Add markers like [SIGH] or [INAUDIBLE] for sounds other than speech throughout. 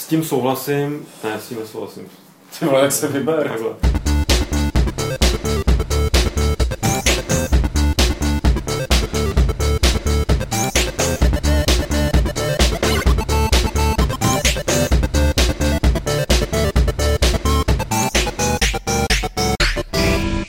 s tím souhlasím, ne, s tím nesouhlasím. Ty vole, jak se vyber. Takhle.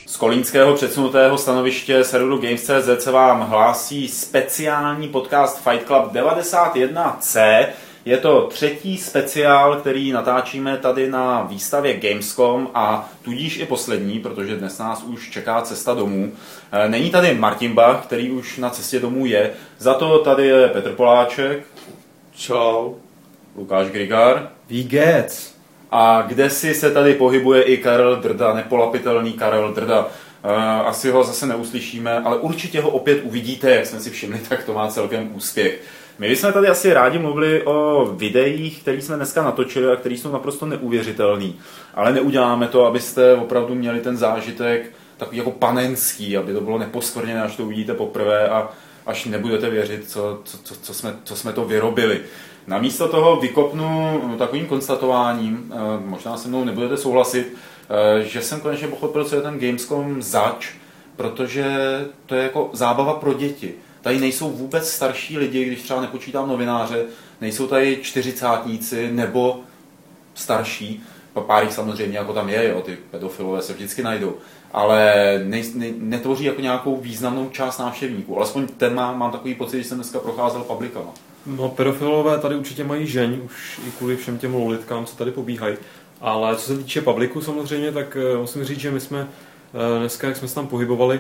Z kolínského předsunutého stanoviště serveru Games.cz se vám hlásí speciální podcast Fight Club 91C. Je to třetí speciál, který natáčíme tady na výstavě Gamescom a tudíž i poslední, protože dnes nás už čeká cesta domů. E, Není tady Martin Bach, který už na cestě domů je, za to tady je Petr Poláček, Čau. Lukáš Grigar, Vígec. a kde si se tady pohybuje i Karel Drda, nepolapitelný Karel Drda. Eh, Asi ho zase neuslyšíme, ale určitě ho opět uvidíte, jak jsme si všimli, tak to má celkem úspěch. My bychom tady asi rádi mluvili o videích, které jsme dneska natočili a které jsou naprosto neuvěřitelný. Ale neuděláme to, abyste opravdu měli ten zážitek takový jako panenský, aby to bylo neposkvrněné, až to uvidíte poprvé a až nebudete věřit, co, co, co, co, jsme, co jsme to vyrobili. Namísto toho vykopnu takovým konstatováním, eh, možná se mnou nebudete souhlasit, eh, že jsem konečně pochopil, co je ten Gamescom zač, protože to je jako zábava pro děti. Tady nejsou vůbec starší lidi, když třeba nepočítám novináře, nejsou tady čtyřicátníci nebo starší, pár jich samozřejmě jako tam je, jo, ty pedofilové se vždycky najdou, ale nej, ne, netvoří jako nějakou významnou část návštěvníků. Alespoň ten má, mám takový pocit, že jsem dneska procházel publikama. No, pedofilové tady určitě mají žeň, už i kvůli všem těm lolitkám, co tady pobíhají. Ale co se týče publiku samozřejmě, tak eh, musím říct, že my jsme eh, dneska, jak jsme se tam pohybovali,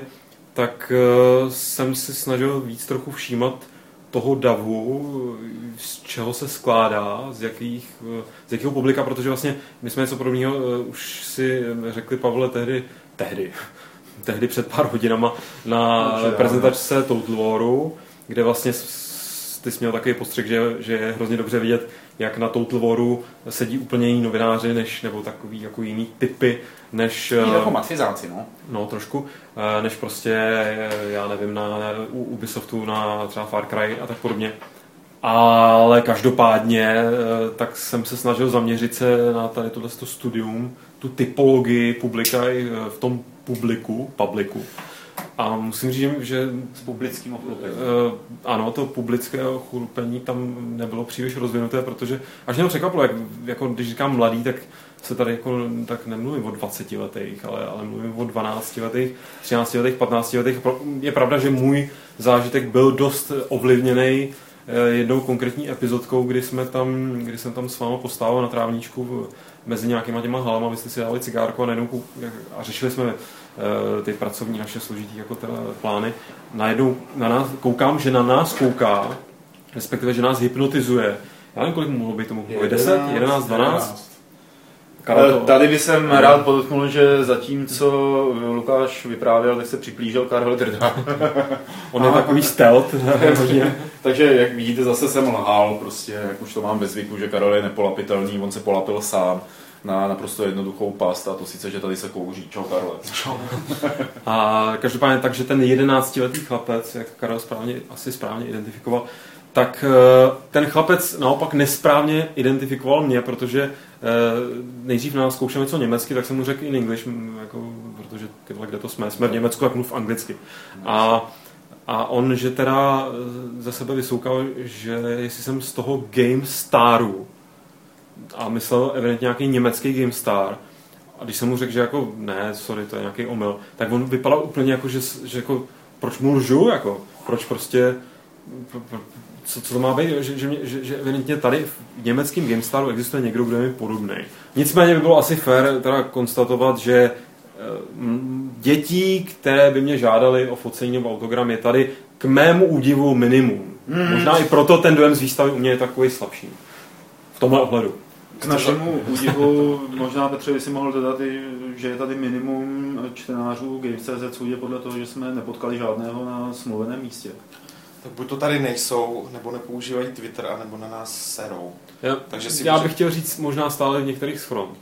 tak eh, jsem si snažil víc trochu všímat toho davu, z čeho se skládá, z, jakých, eh, z jakého publika, protože vlastně my jsme něco podobného eh, už si řekli Pavle tehdy, tehdy, [LAUGHS] tehdy před pár hodinama na ano. prezentačce Total Waru, kde vlastně ty jsi měl takový postřeh, že, že je hrozně dobře vidět, jak na Total Waru sedí úplně jiní novináři, než, nebo takový jako jiný typy, než... Takový eh, jako no. No, trošku, eh, než prostě, eh, já nevím, na, u Ubisoftu, na třeba Far Cry a tak podobně. Ale každopádně, tak jsem se snažil zaměřit se na tady tohle studium, tu typologii publika i v tom publiku, publiku. A musím říct, že S publickým ochlupem. Eh, ano, to publické chlupení tam nebylo příliš rozvinuté, protože až mě to překvapilo, jak, jako když říkám mladý, tak se tady jako, tak nemluvím o 20 letech, ale, ale mluvím o 12 letech, 13 letech, 15 letech. Je pravda, že můj zážitek byl dost ovlivněný eh, jednou konkrétní epizodkou, kdy jsme tam, kdy jsem tam s váma postával na trávníčku mezi nějakýma těma halama, vy jste si dali cigárko a najednou a řešili jsme ty pracovní naše složitý jako teda plány. Najednou na nás, koukám, že na nás kouká, respektive, že nás hypnotizuje. Já nevím, kolik mu mohlo být tomu. 10, 11, 12? Karel to- Tady bych jsem rád podotknul, že zatímco Lukáš vyprávěl, tak se připlížil Karel Drda. [LAUGHS] On je takový stealth. [LAUGHS] [LAUGHS] Takže jak vidíte, zase jsem lhal, prostě, jak už to mám ve zvyku, že Karel je nepolapitelný, on se polapil sám na naprosto jednoduchou past, a to sice, že tady se kouří. Čau, Karle. Čau. [LAUGHS] A každopádně takže ten 11-letý chlapec, jak Karel správně, asi správně identifikoval, tak eh, ten chlapec naopak nesprávně identifikoval mě, protože eh, nejdřív na nás zkoušel něco německy, tak jsem mu řekl in English, m, jako, protože ty vole, kde to jsme, jsme v Německu, tak mluv anglicky. A, a on, že teda eh, ze sebe vysoukal, že jestli jsem z toho Game Staru, a myslel evidentně nějaký německý Game Star, a když jsem mu řekl, že jako ne, sorry, to je nějaký omyl, tak on vypadal úplně jako, že, že jako, proč mu lžu, jako, proč prostě, pro- pro- co, co to má být, že, že, mě- že, že evidentně tady v německém GameStaru existuje někdo, kdo je mi podobný. Nicméně by bylo asi fér teda konstatovat, že m, dětí, které by mě žádali o focení nebo autogram, je tady k mému údivu minimum. Možná i proto ten dojem z výstavy u mě je takový slabší. V tomhle ohledu. K našemu údivu možná Petře by si mohl dodat, i, že je tady minimum čtenářů Games.cz, soudě podle toho, že jsme nepotkali žádného na smluveném místě. Tak buď to tady nejsou, nebo nepoužívají Twitter, anebo na nás serou. Já, Takže si já může- bych chtěl říct možná stále v některých z front,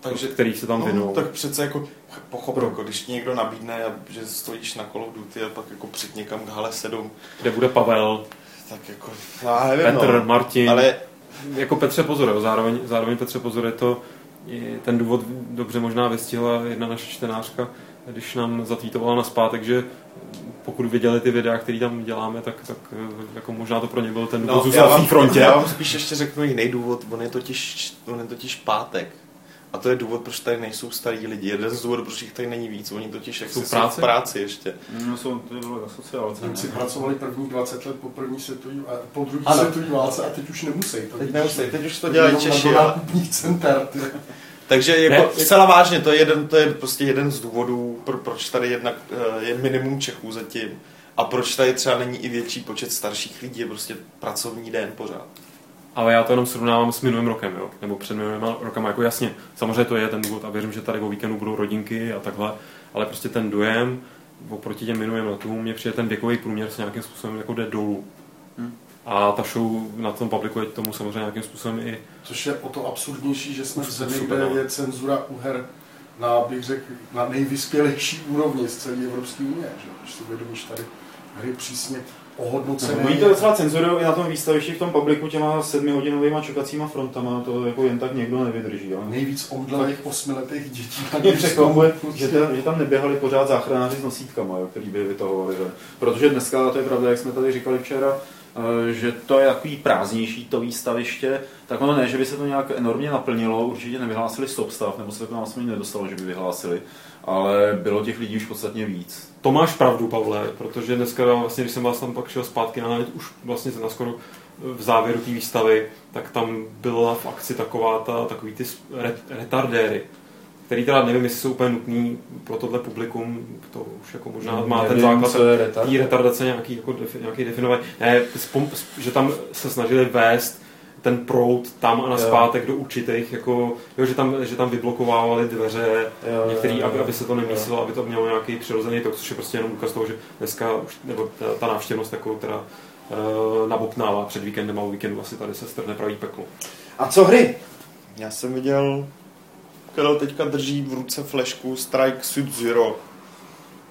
Takže kterých se tam no, vinou. tak přece jako pochop, jako, když ti někdo nabídne, že stojíš na of Duty a pak jako přijď někam k Hale 7, Kde bude Pavel, tak jako, já nevím, Petr, no. Martin. Ale jako Petře pozor, jo, zároveň, zároveň Petře pozor je to, ten důvod dobře možná vystihla jedna naše čtenářka, když nám zatvítovala na zpátek, že pokud viděli ty videa, které tam děláme, tak, tak jako možná to pro ně byl ten důvod no, vám, frontě. Já vám spíš ještě řeknu jiný důvod, on je totiž, on je totiž pátek. A to je důvod, proč tady nejsou starý lidi. Jeden z důvodů, proč jich tady není víc. Oni totiž jak jsou, jsou v práci ještě. No, jsou to bylo asociálce. Němci pracovali první 20 let po první světový, po druhé světové válce a teď už nemusí. Teď nemusí, teď už to dělají Češi. Na center. Takže jako ne, zcela vážně, to je, jeden, to je prostě jeden z důvodů, pro, proč tady jednak eh, je minimum Čechů zatím a proč tady třeba není i větší počet starších lidí, je prostě pracovní den pořád. Ale já to jenom srovnávám s minulým rokem, jo? nebo před minulým rokem, jako jasně, samozřejmě to je ten důvod a věřím, že tady o víkendu budou rodinky a takhle, ale prostě ten dojem oproti těm minulým letům mě přijde ten věkový průměr se nějakým způsobem jako jde dolů. Hmm. A ta show na tom publikuje tomu samozřejmě nějakým způsobem i... Což je o to absurdnější, že jsme v zemi, kde no. je cenzura u her na, bych řekl, na nejvyspělejší úrovni z celé Evropské unie. Že? Když si uvědomíš tady hry přísně ohodnocené. No, oni to docela cenzurují i na tom výstavišti v tom publiku těma sedmihodinovými čekacíma frontama, to jako jen tak někdo nevydrží. Ale... Nejvíc omdlených osmiletých dětí. Mě překvapuje, že, tam, že tam neběhali pořád záchranáři s nosítkama, jo, který by vytahovali. Že? Protože dneska, to je pravda, jak jsme tady říkali včera, Eh, že to je takový prázdnější to výstaviště, tak ono ne, že by se to nějak enormně naplnilo, určitě nevyhlásili stop stav, nebo se to nám nedostalo, že by vyhlásili, ale bylo těch lidí už podstatně víc. To máš pravdu, Pavle, protože dneska, vlastně, když jsem vás tam pak šel zpátky na už vlastně na skoro v závěru té výstavy, tak tam byla v akci taková ta, takový ty retardéry, který teda nevím, jestli jsou úplně nutný pro tohle publikum, to už jako možná no, má nevím, ten základ té retardace nějaký, jako, nějaký definování. Ne, spom, že tam se snažili vést ten proud tam a naspátek do určitých, jako, jo, že, tam, že tam vyblokovávali dveře, jo, některý, jo, jo, aby, aby se to nemísilo, aby to mělo nějaký přirozený tok, což je prostě jenom úkaz toho, že dneska už, nebo ta, ta návštěvnost takovou teda uh, nabopnává před víkendem a o víkendu asi tady se strne pravý peklo. A co hry? Já jsem viděl Karel teďka drží v ruce flešku Strike Sud Zero.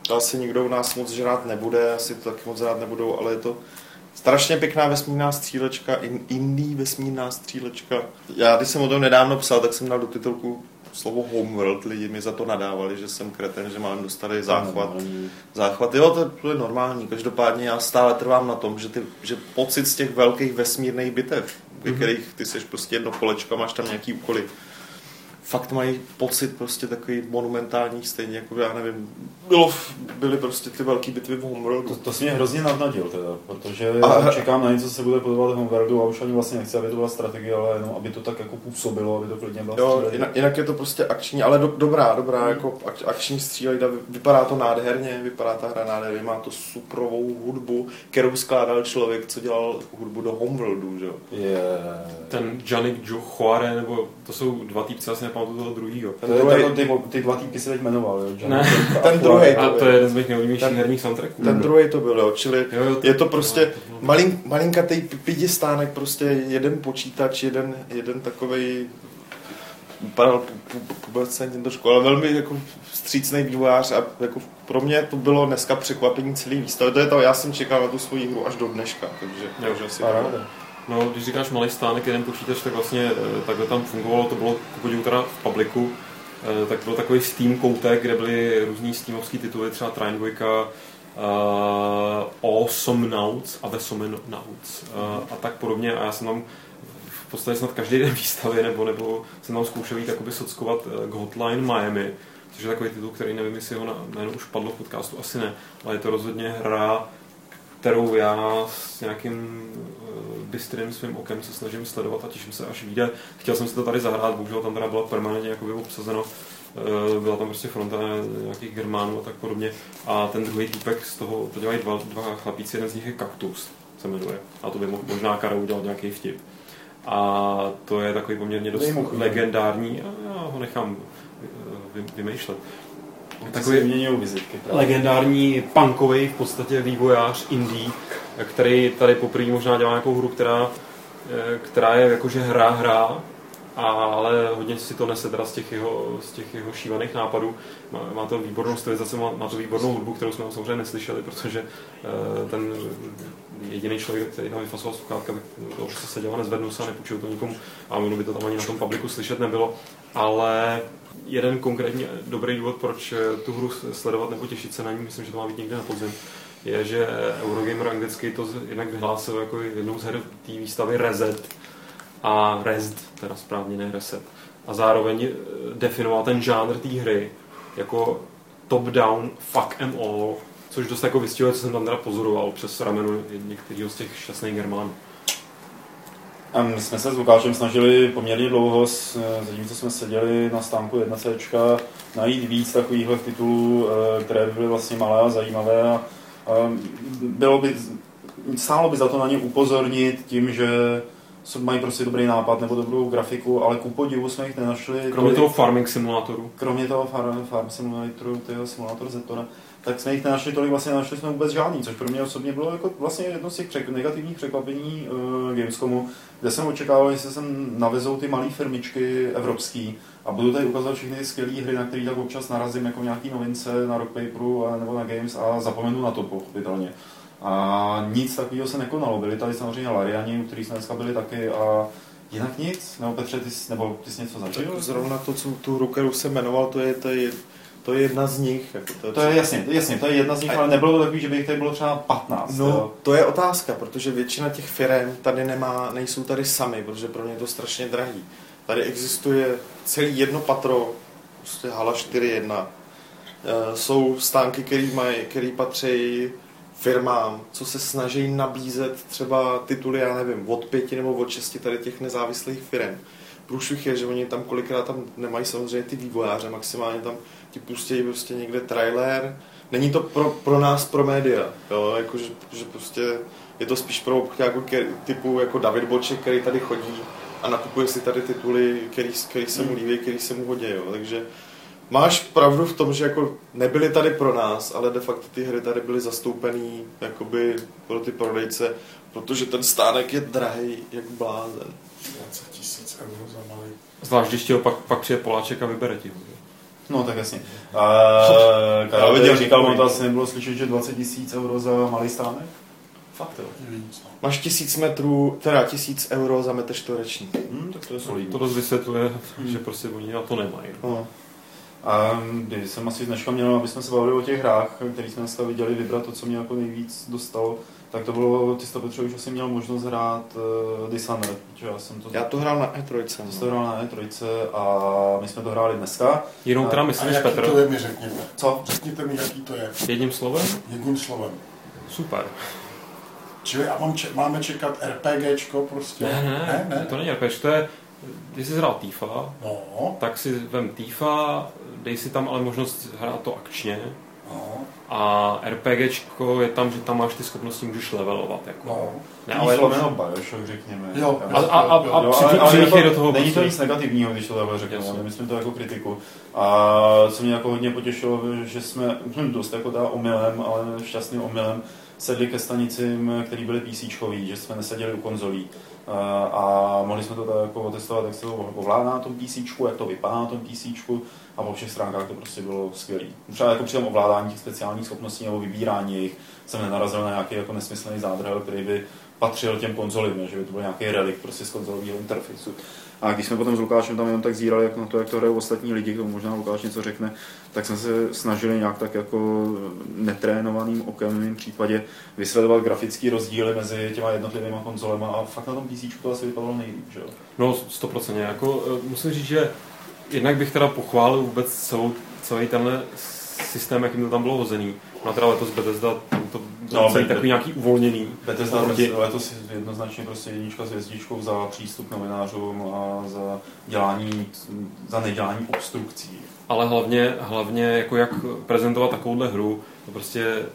To asi nikdo u nás moc žrát nebude, asi to taky moc rád nebudou, ale je to strašně pěkná vesmírná střílečka, in, indie vesmírná střílečka. Já, když jsem o tom nedávno psal, tak jsem dal do titulku slovo Homeworld, lidi mi za to nadávali, že jsem kreten, že mám dostali záchvat. Záchvat, jo, to, to je normální. Každopádně já stále trvám na tom, že, ty, že pocit z těch velkých vesmírných bitev, ve mhm. kterých ty seš prostě jedno kolečko, máš tam nějaký úkoly, fakt mají pocit prostě takový monumentální, stejně jako já nevím, bylo, byly prostě ty velké bitvy v Homeworldu. To, to si mě hrozně navnadil teda, protože a, čekám na něco, co se bude podobat Homeworldu a už ani vlastně nechci, aby to byla strategie, ale jenom aby to tak jako působilo, aby to klidně bylo jo, jinak, jinak, je to prostě akční, ale do, dobrá, dobrá, hmm. jako ak, akční střílejda, vypadá to nádherně, vypadá ta hra nádherně, má to suprovou hudbu, kterou skládal člověk, co dělal hudbu do Homeworldu, že jo. Yeah. Ten Janik Jochoare, nebo to jsou dva týpci, asi nepamatuju toho druhýho. Ten to druhý, ty, ty dva týpky si teď jmenoval, jo? Ne, ten druhý. A to je jeden z mých nejoblíbenějších herních soundtracků. Ten druhý to byl, jo. Čili jo, jo, to, je to prostě no, malin, malinkatý pidistánek, prostě jeden počítač, jeden, jeden takovej vypadal pubescentně trošku, ale velmi jako vstřícný vývojář a jako pro mě to bylo dneska překvapení celý výstavy. To je to, já jsem čekal na tu svoji hru až do dneška, takže, jo, takže si to... No, když říkáš malý stánek, jeden počítač, tak vlastně eh, takhle tam fungovalo, to bylo pokud teda v publiku, eh, tak byl takový Steam koutek, kde byly různý Steamovský tituly, třeba Trine 2, uh, Awesome Nauts a Vesome Nauts uh, a tak podobně. A já jsem tam v podstatě snad každý den [LAUGHS] výstavy, nebo, nebo jsem tam zkoušel jít jakoby sockovat k Hotline Miami, což je takový titul, který nevím, jestli ho jméno už padlo v podcastu, asi ne, ale je to rozhodně hra, kterou já s nějakým bystrým svým okem se snažím sledovat a těším se, až vyjde. Chtěl jsem si to tady zahrát, bohužel tam teda byla permanentně jakoby obsazeno, uh, byla tam prostě fronta nějakých germánů a tak podobně. A ten druhý týpek z toho, to dělají dva, dva chlapíci, jeden z nich je Kaktus, se jmenuje. A to by možná Karel udělal nějaký vtip. A to je takový poměrně dost legendární, a já ho nechám uh, vymýšlet takový vizitky, legendární punkový v podstatě vývojář indie, který tady poprvé možná dělá nějakou hru, která, eh, která je jakože hra, hra, ale hodně si to nese teda z těch jeho, z těch jeho šílených nápadů. Má, má to výbornou stylizaci, má, má to výbornou hudbu, kterou jsme samozřejmě neslyšeli, protože uh, ten jediný člověk, který tam vyfasoval sluchátka, to už se seděl a nezvednul se a nepůjčil to nikomu a ono by to tam ani na tom publiku slyšet nebylo. Ale jeden konkrétně dobrý důvod, proč tu hru sledovat nebo těšit se na ní, myslím, že to má být někde na podzim, je, že Eurogamer anglicky to jednak vyhlásil jako jednou z her té výstavy Reset a Rest, teda správně ne Reset. A zároveň eh, definoval ten žánr té hry jako top-down fuck em all, což dost jako vystihuje, co jsem tam teda pozoroval přes rameno některého z těch šťastných Germánů. A my jsme se s Lukášem snažili poměrně dlouho, zatímco jsme seděli na stánku 1C, najít víc takovýchhle titulů, eh, které by byly vlastně malé a zajímavé a bylo by, stálo by za to na ně upozornit tím, že mají prostě dobrý nápad nebo dobrou grafiku, ale ku podivu jsme jich nenašli. Kromě toho farming simulátoru. Kromě toho farm, farm simulátoru, toho simulátor Zetora, tak jsme jich nenašli tolik, vlastně nenašli jsme vůbec žádný, což pro mě osobně bylo jako vlastně jedno z těch přek, negativních překvapení uh, Gamescomu, kde jsem očekával, že se sem navezou ty malé firmičky evropský a budu tady ukazovat všechny skvělé hry, na které tak občas narazím jako nějaký novince na Rock Paperu a, nebo na Games a zapomenu na to pochopitelně. A nic takového se nekonalo. Byli tady samozřejmě Lariani, u kterých jsme dneska byli taky a jinak nic. Nebo Petře, ty jsi, nebo ty jsi něco zažil? Zrovna to, co tu Rockeru se jmenoval, to je, to je to je jedna z nich. Jako to, to je jasně, jasně, to je jedna z nich, ale nebylo to takový, že by jich tady bylo třeba 15. No, jo. to je otázka, protože většina těch firm tady nemá, nejsou tady sami, protože pro ně je to strašně drahý. Tady existuje celý jedno patro, prostě hala 4.1. E, jsou stánky, které mají, který patří firmám, co se snaží nabízet třeba tituly, já nevím, od pěti nebo od šesti tady těch nezávislých firm. Průšvih je, že oni tam kolikrát tam nemají samozřejmě ty vývojáře, maximálně tam ti pustí prostě někde trailer. Není to pro, pro nás, pro média, jo, jako, že, že prostě je to spíš pro jako, typu jako David Boček, který tady chodí a nakupuje si tady tituly, který, který se mu líbí, který se mu hodí, jo. takže máš pravdu v tom, že jako nebyly tady pro nás, ale de facto ty hry tady byly zastoupený jakoby pro ty prodejce, protože ten stánek je drahý jak blázen. 20 tisíc euro za malý. Zvlášť, když ti ho pak, pak přijde Poláček a vybere ti ho. No tak jasně. A, [LAUGHS] Karel viděl, říkal, on to asi nebylo slyšet, že 20 tisíc euro za malý stánek? Fakt jo. Máš tisíc metrů, teda tisíc euro za metr čtvereční. Hmm, tak to je solidní. To dost vysvětluje, hmm. že prostě oni na to nemají. No. A když jsem asi dneška měl, aby jsme se bavili o těch hrách, které jsme dneska viděli, vybrat to, co mě jako nejvíc dostalo, tak to bylo, ty jsi to už asi měl možnost hrát uh, Dishonored, já jsem to... Já to hrál na E3. Ty jsi to hrál na E3 a my jsme to hráli dneska. Jenom teda myslíš, a Petr? to je mi řekněte. Co? Řekněte mi, jaký to je. Jedním slovem? Jedním slovem. Super. Čili a mám, máme čekat RPGčko prostě? Ne, ne, ne, ne. to není RPG, to je, když jsi hrál Tifa, no. tak si vem Tifa, dej si tam ale možnost hrát to akčně. No. A RPGčko je tam, že tam máš ty schopnosti, můžeš levelovat. Jako. No. Ne, ale jenom Bioshock, řekněme. Jo, a, a, a, a jo, při, ale, ale jako, do toho Není to prostě- nic negativního, když to takhle řeknu, ale myslím to jako kritiku. A co mě jako hodně potěšilo, že jsme hm, dost jako dá omylem, ale šťastným omylem, sedli ke stanicím, které byly PC, že jsme neseděli u konzolí. A mohli jsme to tak jako otestovat, jak se to ovládá na tom PC, jak to vypadá na tom PC, a po všech stránkách to prostě bylo skvělé. Třeba jako při tom ovládání těch speciálních schopností nebo vybírání jich jsem nenarazil na nějaký jako nesmyslný zádrhel, který by patřil těm konzolím, že by to byl nějaký relikt prostě z konzolového interfejsu. A když jsme potom s Lukášem tam jenom tak zírali jak na to, jak to hrajou ostatní lidi, tomu možná Lukáš něco řekne, tak jsme se snažili nějak tak jako netrénovaným okem v mém případě vysledovat grafický rozdíly mezi těma jednotlivými konzolemi a fakt na tom PC to asi vypadalo nejlíp, že jo? No, stoprocentně. Jako, eh, musím říct, že jednak bych teda pochválil vůbec celou, celý tenhle systém, jakým to tam bylo hozený. No teda letos Bethesda to no, celý takový nějaký uvolněný. Bethesda proti... letos jednoznačně prostě jednička s hvězdičkou za přístup novinářům a za dělání, za nedělání obstrukcí. Ale hlavně, hlavně jako jak prezentovat takovouhle hru, to prostě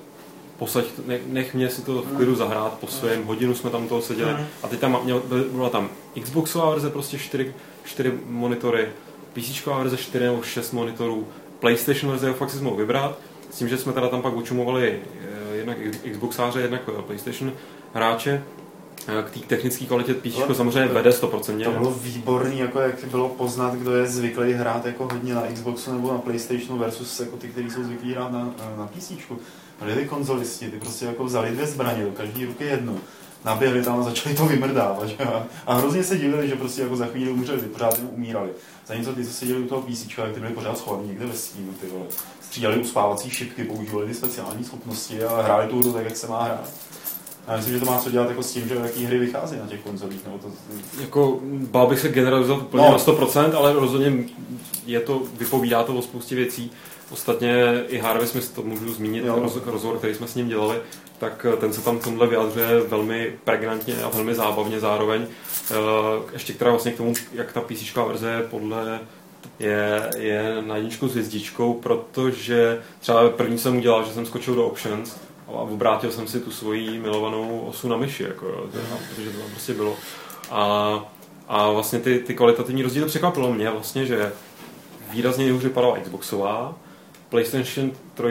posaď, nech, nech mě si to v klidu zahrát po svém, hodinu jsme tam toho seděli mm. a teď tam měl, byla tam Xboxová verze, prostě čtyři, čtyři monitory, PC verze 4 nebo 6 monitorů, PlayStation verze fakt si mohl vybrat, s tím, že jsme teda tam pak učumovali eh, jednak Xboxáře, jednak eh, PlayStation hráče eh, k té technické kvalitě PC samozřejmě vede 100%. To bylo výborný, jako jak bylo poznat, kdo je zvyklý hrát jako hodně na Xboxu nebo na Playstationu versus jako ty, kteří jsou zvyklí hrát na, na PC. Byli ty konzolisti, ty prostě jako vzali dvě zbraně, do každé ruky jednu naběhli tam a začali to vymrdávat. Že? A hrozně se divili, že prostě jako za chvíli umřeli, pořád umírali. Zatímco ty, co seděli u toho PC, jak ty byli pořád schovaní někde ve stínu, ty vole. Střídali uspávací šipky, používali ty speciální schopnosti a hráli tu hru tak, jak se má hrát. Já myslím, že to má co dělat jako s tím, že jaký hry vychází na těch konzolích. Nebo to... Jako, bál bych se generalizovat úplně no. na 100%, ale rozhodně je to, vypovídá to o spoustě věcí. Ostatně i Harvey Smith, to můžu zmínit, roz, rozhovor, který jsme s ním dělali, tak eh, ten se tam tomhle vyjadřuje velmi pregnantně a velmi zábavně zároveň. Eh, ještě která vlastně k tomu, jak ta PC verze podle je, je na jedničku s hvězdičkou, protože třeba první jsem udělal, že jsem skočil do options a obrátil jsem si tu svoji milovanou osu na myši, jako, jo, protože to tam prostě bylo. A, a vlastně ty, ty kvalitativní rozdíly překvapilo mě vlastně, že výrazně nejhůř vypadala Xboxová, PlayStation 3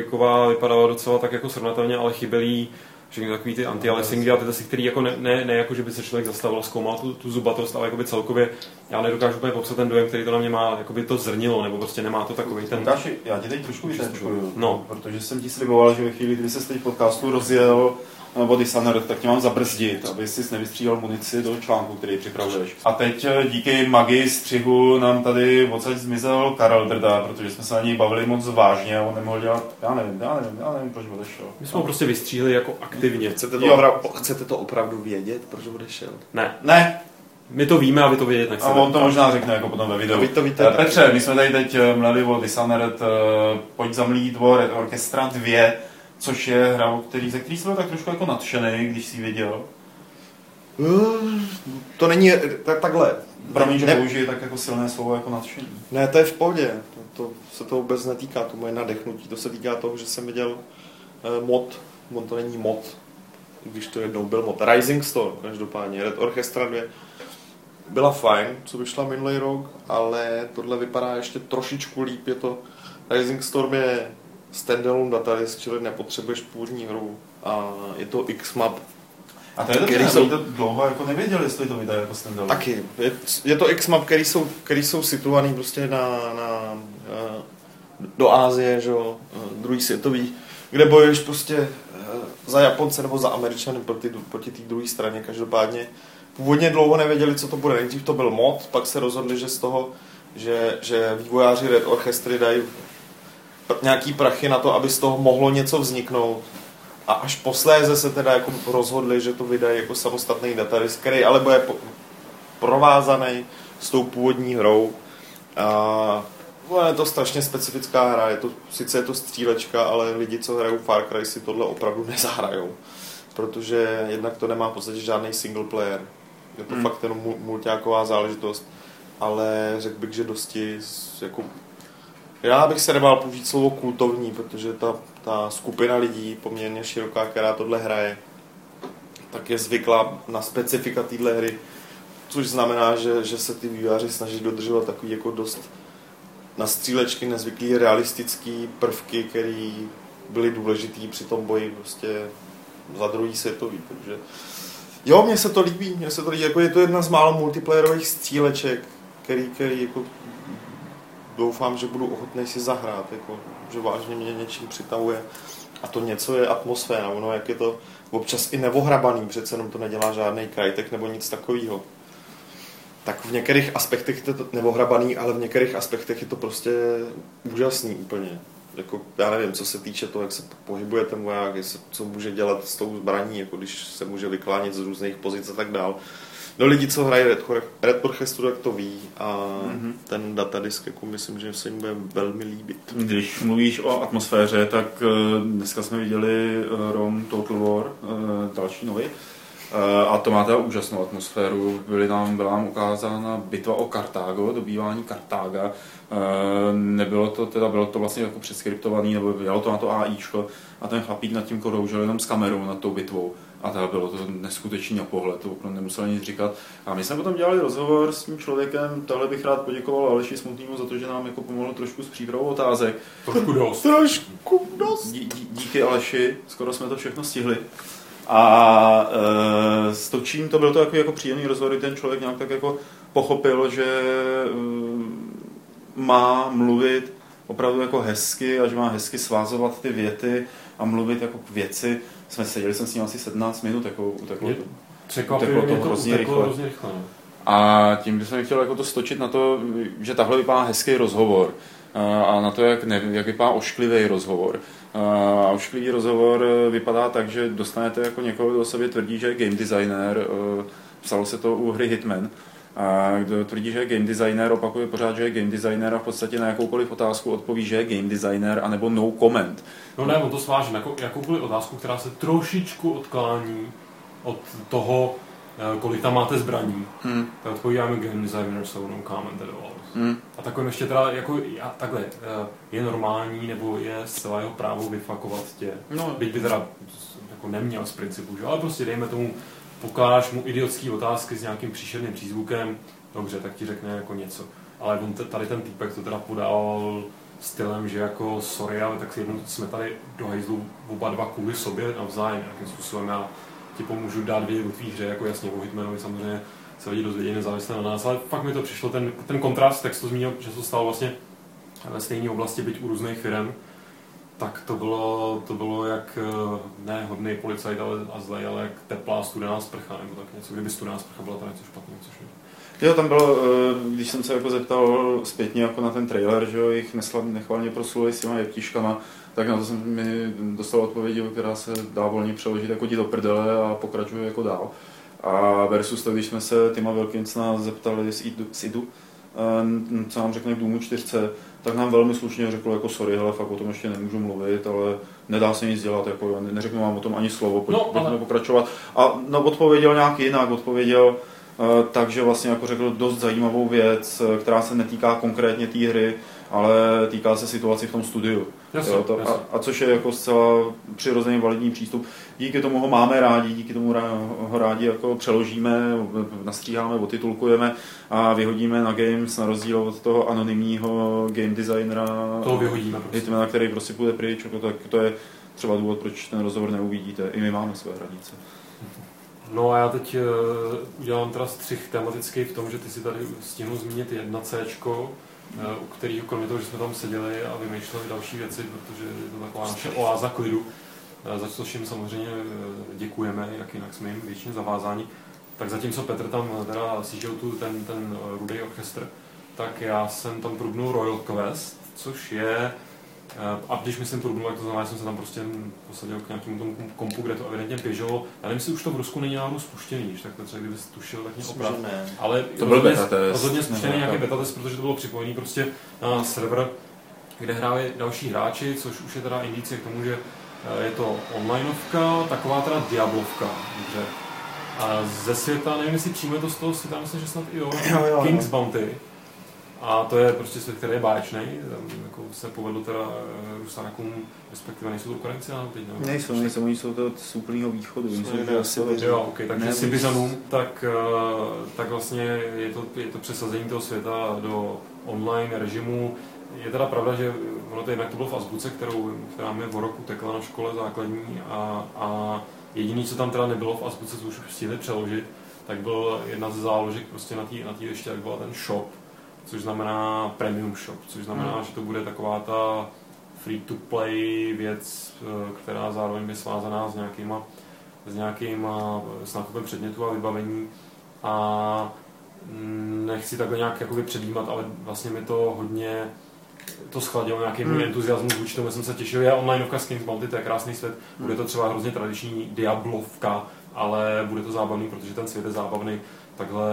vypadala docela tak jako srovnatelně, ale chyběly všechny takový ty anti-aliasingy a ty, který jako ne, ne, ne, jako, že by se člověk zastavil a zkoumal tu, tu zubatost, ale jakoby celkově já nedokážu úplně popsat ten dojem, který to na mě má, jakoby to zrnilo, nebo prostě nemá to takový ten... Lukáši, já ti teď trošku vyšetřuju, no. protože jsem ti sliboval, že ve chvíli, kdy se teď podcastu rozjel body Sunner, tak tě mám zabrzdit, aby jsi nevystřídal munici do článku, který připravuješ. A teď eh, díky magii střihu nám tady odsaď zmizel Karel Drda, protože jsme se na něj bavili moc vážně a on nemohl dělat, já nevím, já nevím, já nevím, proč odešel. My jsme ho prostě vystříhli jako aktivně. Chcete to, opravdu, chcete to opravdu vědět, proč odešel? Ne. Ne, my to víme a vy to vědět nechcete. A on to možná řekne jako potom ve videu. Vy to víte. Eh, Petře, my jsme tady teď eh, mleli o Dishonored, pojď zamlít Red Orchestra 2, což je hra, který, ze který jsem byl tak trošku jako nadšený, když si věděl. Uh, to není tak, takhle. Promiň, že ne, použije tak jako silné slovo jako nadšení. Ne, to je v pohodě. To, to se to vůbec netýká, to moje nadechnutí. To se týká toho, že jsem viděl uh, mod, on to není mod, když to jednou byl mod. Rising Storm, každopádně, Red Orchestra 2. Byla fajn, co vyšla minulý rok, ale tohle vypadá ještě trošičku líp. Je to, Rising Storm je standalone datadisk, čili nepotřebuješ původní hru a je to Xmap. A to je dobře, jsou... to dlouho jako nevěděli, jestli to vydají jako standalone. Taky. Je, je to Xmap, který jsou, který jsou situovaný prostě na, na, eh, do Ázie, že jo, eh, druhý světový, kde bojuješ prostě eh, za Japonce nebo za Američany proti, proti té druhé straně. Každopádně původně dlouho nevěděli, co to bude. Nejdřív to byl mod, pak se rozhodli, že z toho, že, že vývojáři Red Orchestry dají nějaký prachy na to, aby z toho mohlo něco vzniknout. A až posléze se teda jako rozhodli, že to vydají jako samostatný datadisk, který ale bude provázaný s tou původní hrou. A no, je to strašně specifická hra, je to, sice je to střílečka, ale lidi, co hrajou Far Cry, si tohle opravdu [LAUGHS] nezahrajou. Protože jednak to nemá v podstatě žádný single player. Je to hmm. fakt jenom multiáková záležitost, ale řekl bych, že dosti jako já bych se nebál použít slovo kultovní, protože ta, ta skupina lidí, poměrně široká, která tohle hraje, tak je zvyklá na specifika téhle hry, což znamená, že, že se ty vývojáři snaží dodržovat takový jako dost na střílečky nezvyklý realistický prvky, které byly důležitý při tom boji prostě za druhý světový, takže jo, mně se to líbí, mně se to líbí, jako je to jedna z málo multiplayerových stříleček, který, který jako doufám, že budu ochotný si zahrát, jako, že vážně mě něčím přitahuje. A to něco je atmosféra, ono jak je to občas i nevohrabaný, přece jenom to nedělá žádný krajtek nebo nic takového. Tak v některých aspektech je to nevohrabaný, ale v některých aspektech je to prostě úžasný úplně. Jako, já nevím, co se týče toho, jak se pohybuje ten voják, co může dělat s tou zbraní, jako když se může vyklánět z různých pozic a tak dál. No lidi, co hrají Red, Red Orchestru, tak to ví a mm-hmm. ten datadisk, jako myslím, že se jim bude velmi líbit. Když mluvíš o atmosféře, tak eh, dneska jsme viděli eh, Rom Total War, eh, další nový. A to má teda úžasnou atmosféru. Byly nám, byla nám ukázána bitva o Kartágo, dobývání Kartága. Nebylo to teda, bylo to vlastně jako přeskriptovaný, nebo bylo to na to AIčko a ten chlapík nad tím kroužil jenom s kamerou nad tou bitvou. A teda bylo to neskutečný na pohled, to opravdu nemusel nic říkat. A my jsme potom dělali rozhovor s tím člověkem, tohle bych rád poděkoval Aleši Smutnýmu za to, že nám jako pomohl trošku s přípravou otázek. Trošku dost. Trošku dost. Dí, dí, díky Aleši, skoro jsme to všechno stihli. A e, s Točím to byl to jako, jako příjemný rozhovor, ten člověk nějak tak jako pochopil, že e, má mluvit opravdu jako hezky a že má hezky svázovat ty věty a mluvit jako k věci. Jsme seděli jsem s ním asi 17 minut, jako uteklo to. Překvapivě to, to hrozně rychle. Hrozně rychle no. A tím bych chtěl jako to stočit na to, že tahle vypadá hezký rozhovor a na to, jak, ne, jak vypadá ošklivý rozhovor. A ošklivý rozhovor vypadá tak, že dostanete jako někoho, kdo o sobě tvrdí, že je game designer, psalo se to u hry Hitman, a kdo tvrdí, že je game designer, opakuje pořád, že je game designer a v podstatě na jakoukoliv otázku odpoví, že je game designer, anebo no comment. No ne, on to sváží na jakoukoliv otázku, která se trošičku odklání od toho, eh, kolik tam máte zbraní. Hmm. Tak odpovídáme game designer, so no comment at all. Hmm. A takovým ještě teda, jako, já, takhle, eh, je normální, nebo je zcela jeho právo vyfakovat tě. No. Byť by teda jako neměl z principu, že? ale prostě dejme tomu pokládáš mu idiotský otázky s nějakým příšerným přízvukem, dobře, tak ti řekne jako něco. Ale on tady ten týpek to teda podával stylem, že jako sorry, ale tak jednou jsme tady do hejzlu oba dva kvůli sobě navzájem nějakým způsobem. Já ti pomůžu dát vědět o tvý hře, jako jasně o Hitmanovi samozřejmě se lidi dozvědí nezávisle na nás, ale fakt mi to přišlo, ten, ten kontrast, tak to zmínil, že to stalo vlastně ve stejné oblasti, byť u různých firm, tak to bylo, to bylo jak eh, ne hodný policajt ale, a zlej, ale jak teplá studená sprcha nebo tak něco. Kdyby studená sprcha byla to něco špatného, což je. Jo, tam bylo, eh, když jsem se jako zeptal zpětně jako na ten trailer, že jo, jich nechvalně prosluli s těma jeptiškama, tak na to jsem mi dostal odpovědi, která se dá volně přeložit jako ti do prdele a pokračuje jako dál. A versus to, když jsme se Tima Wilkinsona zeptali z IDU, z IDU co nám řekne k Důmu 4, tak nám velmi slušně řekl jako sorry, hele, fakt o tom ještě nemůžu mluvit, ale nedá se nic dělat, jako, neřeknu vám o tom ani slovo, pojďme no, ale... pokračovat. A no, odpověděl nějak jinak, odpověděl uh, takže vlastně jako řekl dost zajímavou věc, eh, která se netýká konkrétně té hry, ale týká se situaci v tom studiu. Jasně, jo, to, jasně. A, a což je jako zcela přirozený validní přístup. Díky tomu ho máme rádi, díky tomu ho rádi jako přeložíme, nastříháme, otitulkujeme a vyhodíme na games na rozdíl od toho anonymního game designera, toho vyhodíme prostě. Hitmana, který prostě půjde pryč, jako tak to je třeba důvod, proč ten rozhovor neuvidíte. I my máme své hranice. No a já teď uh, udělám teda střih tematický v tom, že ty si tady stihnu zmínit jedna C, Eh, u kterého kromě toho, že jsme tam seděli a vymýšleli další věci, protože je to taková naše oáza klidu, eh, za což jim samozřejmě eh, děkujeme, jak jinak jsme jim většině zavázáni. Tak zatímco Petr tam teda sjížděl tu ten, ten rudý orchestr, tak já jsem tam průbnul Royal Quest, což je Eh, a když myslím průbnu, tak to znamená, že jsem se tam prostě posadil k nějakému tomu kompu, kde to evidentně běželo. Já nevím, jestli už to v Rusku není náhodou spuštěný, když tak třeba kdyby tušil, tak mě oprav. Ale to byl beta test. Rozhodně spuštěný nějaký beta test, protože to bylo připojený prostě na server, kde hráli další hráči, což už je teda indicie k tomu, že eh, je to onlineovka, taková teda Diablovka, dobře. A ze světa, nevím, jestli přímo je to z toho světa, myslím, že snad i jo, jo, jo King's Bounty a to je prostě svět, který je báječný. Tam jako se povedlo teda eh, Rusákům, respektive nejsou to Ukrajinci, ale teď nevím. Nejsou, nejsou, oni jsou to z úplného východu. Jsou to asi jo, okay, takže ne, Sibizanům, tak, eh, tak vlastně je to, je to přesazení toho světa do online režimu. Je teda pravda, že ono to jednak to bylo v Azbuce, kterou, která mi v roku tekla na škole základní a, a jediný, co tam teda nebylo v Azbuce, co už stihli přeložit, tak byl jedna ze záložek prostě na té na ještě, jak byla ten shop, což znamená premium shop, což znamená, hmm. že to bude taková ta free-to-play věc, eh, která zároveň je svázaná s nějakýma, s nějakýma s nákupem předmětů a vybavení a mm, nechci takhle nějak jakoby předjímat, ale vlastně mi to hodně to schladilo nějaký hmm. entuziasmus vůči tomu, jsem se těšil, je online s Kings Bounty, to je krásný svět, bude to třeba hrozně tradiční Diablovka, ale bude to zábavný, protože ten svět je zábavný takhle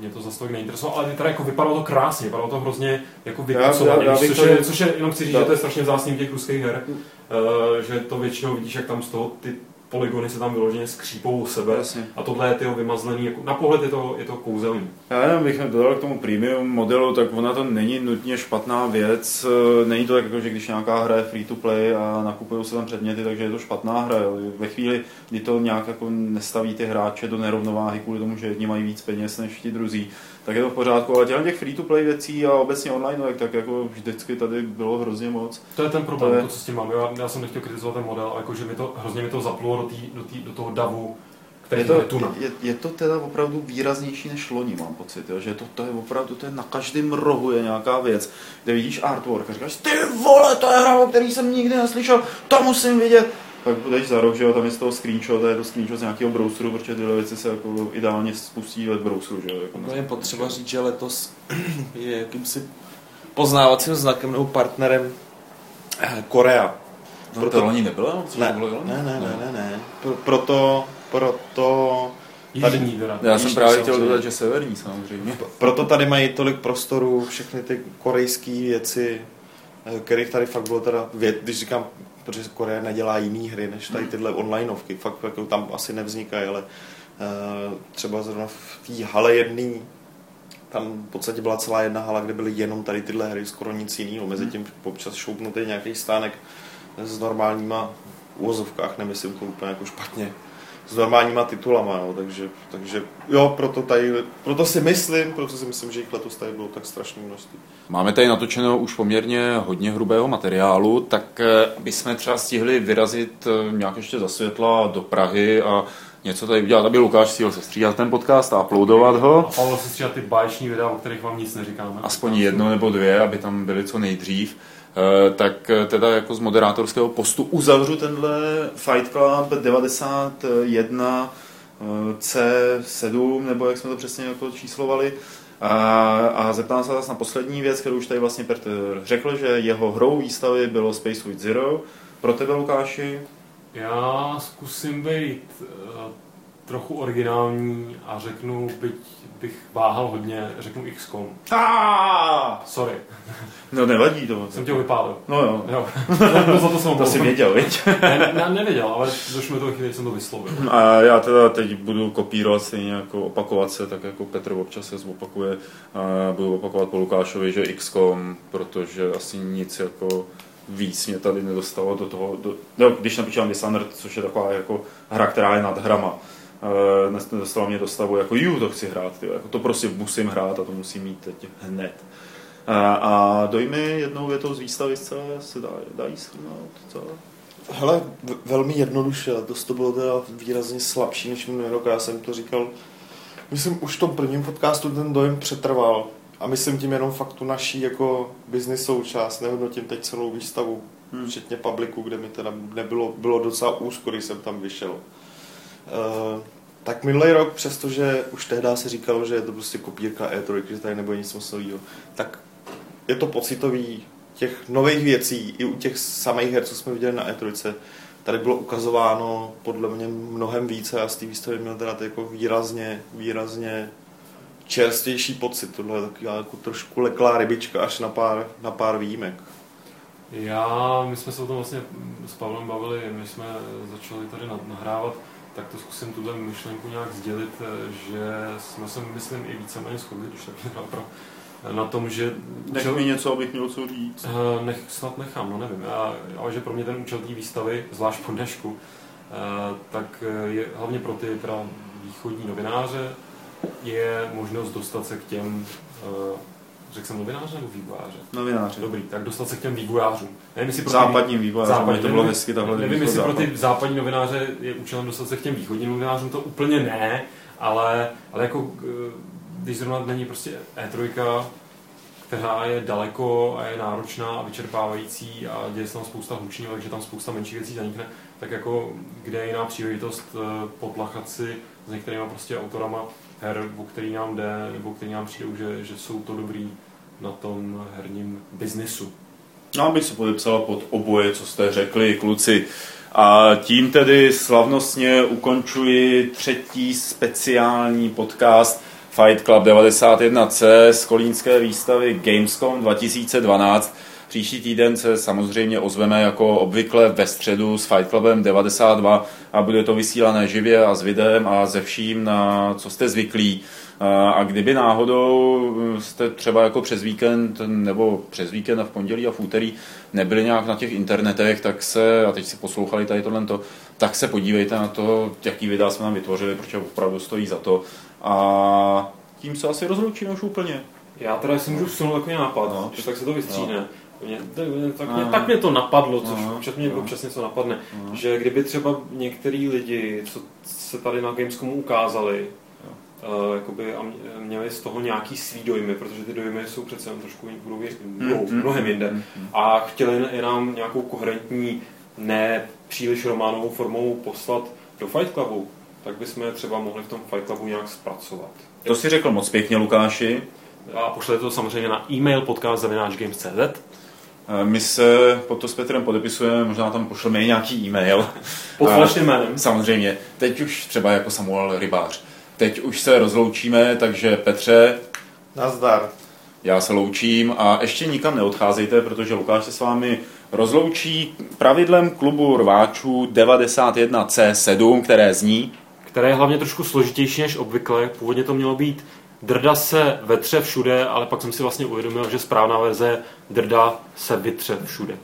mě to zase tolik neinteresovalo, ale teda jako vypadalo to krásně, vypadalo to hrozně jako vypracovaně, což, to... je, což je, jenom chci říct, že to je strašně vzácný těch ruských her, uh, že to většinou vidíš, jak tam z toho ty polygony se tam vyloženě skřípou u sebe Jasně. a tohle je tyho vymazlený, jako, na pohled je to, je to kouzelný. Já jenom bych dodal k tomu premium modelu, tak ona to není nutně špatná věc, není to tak jako, že když nějaká hra je free to play a nakupují se tam předměty, takže je to špatná hra. Ve chvíli, kdy to nějak jako nestaví ty hráče do nerovnováhy kvůli tomu, že jedni mají víc peněz než ti druzí, tak je to v pořádku, ale těch free-to-play věcí a obecně online, tak, tak jako vždycky tady bylo hrozně moc. To je ten problém, to, je... to co s tím mám. Já, já jsem nechtěl kritizovat ten model, ale jakože mi to, hrozně mi to zaplulo do, tý, do, tý, do toho davu, je to, je, je, to teda opravdu výraznější než loni, mám pocit, jo? že to, to je opravdu, to je na každém rohu je nějaká věc, kde vidíš artwork a říkáš, ty vole, to je hra, o který jsem nikdy neslyšel, to musím vidět pak budeš za rok, že jo, tam je z toho screenshot, je to screenshot z nějakého browseru, protože tyhle věci se jako ideálně spustí ve browseru, že jo. Jako no je potřeba říct, že letos [CLEARS THROAT] je jakýmsi poznávacím znakem nebo partnerem eh, Korea. No proto... to loni nebylo? Ne, bylo ne, ne, ne, ne, ne. Pro, proto, proto Tady, Jižní, Já jsem právě chtěl dodat, že severní samozřejmě. Proto tady mají tolik prostoru všechny ty korejské věci, eh, kterých tady fakt bylo teda, když říkám protože Korea nedělá jiné hry než tady hmm. tyhle onlineovky. Fakt jako tam asi nevznikají, ale uh, třeba zrovna v té hale jedný tam v podstatě byla celá jedna hala, kde byly jenom tady tyhle hry, skoro nic jiného. Mezi hmm. tím občas šoupnutý nějaký stánek s normálníma uvozovkách, nemyslím to úplně jako špatně, s normálníma titulama, jo, takže, takže jo, proto, tady, proto si myslím, proto si myslím, že jich letos tady bylo tak strašné množství. Máme tady natočeno už poměrně hodně hrubého materiálu, tak eh, bychom třeba stihli vyrazit eh, nějak ještě za světla do Prahy a něco tady udělat, aby Lukáš stihl sestříhat ten podcast a uploadovat ho. A Pavel sestříhat ty báječní videa, o kterých vám nic neříkáme. Aspoň jedno nebo dvě, aby tam byly co nejdřív. Eh, tak teda jako z moderátorského postu uzavřu tenhle Fight Club 91 C7, nebo jak jsme to přesně jako číslovali. A, a zeptám se zase na poslední věc, kterou už tady vlastně Petr řekl, že jeho hrou výstavy bylo Space with Zero. Pro tebe, Lukáši? Já zkusím být uh, trochu originální a řeknu, byť bych váhal hodně, řeknu XCOM. Ah! Sorry. No nevadí to. Jsem tě vypálil. No jo. jo. to, za to jsem To jsi věděl, viď? ne, ne, nevěděl, ale došlo mi to chvíli, jsem to vyslovil. A já teda teď budu kopírovat stejně jako opakovat se, tak jako Petr občas se zopakuje. A budu opakovat po Lukášovi, že XCOM, protože asi nic jako víc mě tady nedostalo do toho, do, no, když napíšem Dishonored, což je taková jako hra, která je nad hrama, uh, nedostala mě do stavu jako ju, to chci hrát, tyjo, jako to prostě musím hrát a to musím mít teď hned. Uh, a dojmy jednou větou z výstavy se dá, dají shrnout, co? Hele, velmi jednoduše, to to bylo teda výrazně slabší než minulý rok, já jsem to říkal, myslím už v tom prvním podcastu ten dojem přetrval, a myslím tím jenom fakt tu naší jako business součást, nehodnotím teď celou výstavu, hmm. včetně publiku, kde mi teda nebylo, bylo docela úzko, když jsem tam vyšel. Uh, tak minulý rok, přestože už tehdy se říkalo, že je to prostě kopírka E3, že tady nebude nic moc nového, tak je to pocitový těch nových věcí, i u těch samých her, co jsme viděli na E3, tady bylo ukazováno podle mě mnohem více a z té výstavy měl teda jako výrazně, výrazně čerstvější pocit. Tohle je taková jako trošku leklá rybička až na pár, na pár výjimek. Já, my jsme se o tom vlastně s Pavlem bavili, my jsme začali tady nahrávat, tak to zkusím tuhle myšlenku nějak sdělit, že jsme se, myslím, i víceméně shodli, když tak pro, na tom, že... Nech účel... mi něco, abych měl co říct. Eh, nech, snad nechám, no nevím. Já, ale že pro mě ten účel té výstavy, zvlášť po dnešku, eh, tak je hlavně pro ty teda východní novináře, je možnost dostat se k těm, uh, řekl jsem novináře nebo vývojáře? Novináře. Dobrý, tak dostat se k těm vývojářům. Nevím, jestli pro západním vývojářům, západní, to bylo hezky tahle Nevím, jestli pro ty západní novináře je účelem dostat se k těm východním novinářům, to úplně ne, ale, ale jako eh, když zrovna není prostě E3, která je daleko a je náročná a vyčerpávající a děje se tam spousta hlučního, takže tam spousta menších věcí zanikne, tak jako kde je jiná příležitost eh, potlachat si s některýma prostě autorama her, o který nám jde, nebo který nám přijde, že, že jsou to dobrý na tom herním biznisu. No, bych se podepsal pod oboje, co jste řekli, kluci. A tím tedy slavnostně ukončuji třetí speciální podcast Fight Club 91C z kolínské výstavy Gamescom 2012. Příští týden se samozřejmě ozveme jako obvykle ve středu s Fight Clubem 92 a bude to vysílané živě a s videem a ze vším, na co jste zvyklí. A kdyby náhodou jste třeba jako přes víkend nebo přes víkend a v pondělí a v úterý nebyli nějak na těch internetech, tak se, a teď si poslouchali tady tohle, tak se podívejte na to, jaký videa jsme nám vytvořili, protože opravdu stojí za to. A tím se asi rozloučíme už úplně. Já teda si můžu vsunout takový nápad, no. že tak se to vystříhne. No. Mě, tak, mě, tak mě to napadlo, což no, občas mě občas něco napadne, no. že kdyby třeba některý lidi, co se tady na Gamescomu ukázali, uh, jakoby, a měli z toho nějaký svý dojmy, protože ty dojmy jsou přece jen trošku budou, budou mm, mnohem jinde. Mm, a chtěli i nám nějakou koherentní, ne příliš románovou formou poslat do Fight Clubu, tak bychom je třeba mohli v tom Fight Clubu nějak zpracovat. To si řekl moc pěkně, Lukáši. A pošlete to samozřejmě na e-mail podcast.games.cz my se pod to s Petrem podepisujeme, možná tam pošleme nějaký e-mail. Pod falešným jménem. Samozřejmě. Teď už třeba jako Samuel Rybář. Teď už se rozloučíme, takže Petře... Nazdar. Já se loučím a ještě nikam neodcházejte, protože Lukáš se s vámi rozloučí pravidlem klubu rváčů 91C7, které zní... Které je hlavně trošku složitější než obvykle. Původně to mělo být Drda se vetře všude, ale pak jsem si vlastně uvědomil, že správná verze drda se vytře všude.